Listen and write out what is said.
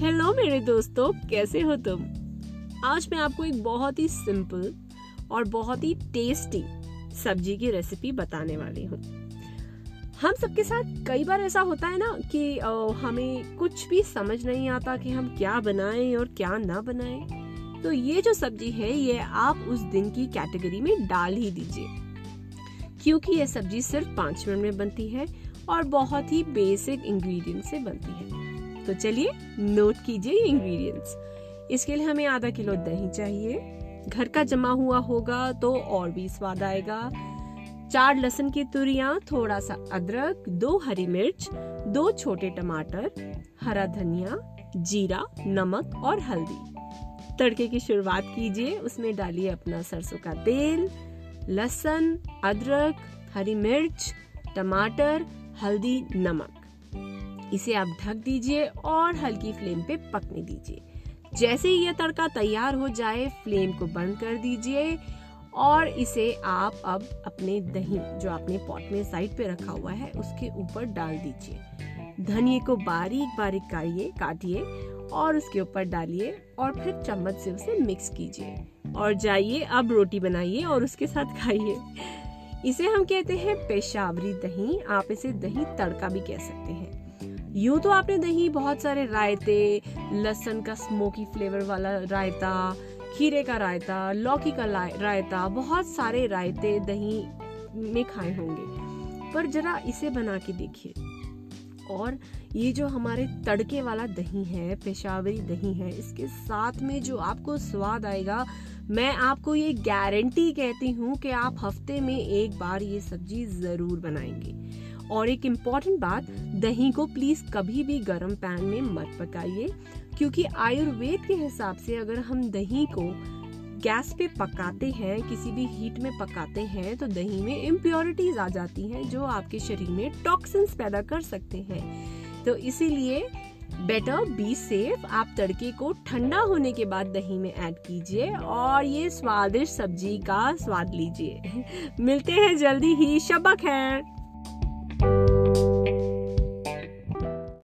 मेरे दोस्तों, कैसे हो तुम? आज मैं आपको एक बहुत ही सिंपल और बहुत ही टेस्टी सब्ज़ी की रेसिपी बताने वाली हूँ। हम सबके साथ कई बार ऐसा होता है ना कि हमें कुछ भी समझ नहीं आता कि हम क्या बनाएँ और क्या ना बनाएँ। तो ये जो सब्ज़ी है, ये आप उस दिन की कैटेगरी में डाल ही दीजिए। क्योंकि ये सब्ज़ी सिर्फ़ पाँच मिनट में बनती है और बहुत ही बेसिक इंग्रेडिएंट से बनती है। तो चलिए नोट कीजिए इंग्रेडिएंट्स इसके लिए हमें आधा किलो दही चाहिए। घर का जमा हुआ होगा तो और भी स्वाद आएगा। चार लहसुन की तुरिया थोड़ा सा अदरक, दो हरी मिर्च, दो छोटे टमाटर, हरा धनिया, जीरा, नमक और हल्दी। तड़के की शुरुआत कीजिए, उसमें डालिए अपना सरसों का तेल, लहसुन, अदरक, हरी मिर्च, टमाटर, हल्दी, नमक। इसे आप ढक दीजिए और हल्की फ्लेम पे पकने दीजिए। जैसे ही यह तड़का तैयार हो जाए, फ्लेम को बंद कर दीजिए और इसे आप अब अपने दही, जो आपने पॉट में साइड पे रखा हुआ है, उसके ऊपर डाल दीजिए। धनिए को बारीक बारीक काटिए काटिए और उसके ऊपर डालिए और फिर चम्मच से उसे मिक्स कीजिए। और जाइए, अब रोटी बनाइए और उसके साथ खाइए। इसे हम कहते हैं पेशावरी दही। आप इसे दही तड़का भी कह सकते हैं। यूँ तो आपने दही, बहुत सारे रायते, लहसुन का स्मोकी फ्लेवर वाला रायता, खीरे का रायता, लौकी का रायता, बहुत सारे रायते दही में खाए होंगे। पर जरा इसे बना के देखिए। और ये जो हमारे तड़के वाला दही है, पेशावरी दही है, इसके साथ में जो आपको स्वाद आएगा, मैं आपको ये गारंटी कहती हूँ कि आप हफ़्ते में एक बार ये सब्ज़ी ज़रूर बनाएँगे। और एक इंपॉर्टेंट बात, दही को प्लीज़ कभी भी गर्म पैन में मत पकाइए, क्योंकि आयुर्वेद के हिसाब से अगर हम दही को गैस पे पकाते हैं, किसी भी हीट में पकाते हैं तो दही में इम्प्योरिटीज आ जाती हैं, जो आपके शरीर में टॉक्सिन्स पैदा कर सकते हैं। तो इसीलिए बेटर बी सेफ़ आप तड़के को ठंडा होने के बाद दही में ऐड कीजिए, और ये स्वादिष्ट सब्ज़ी का स्वाद लीजिए। मिलते हैं जल्दी ही, शबक है।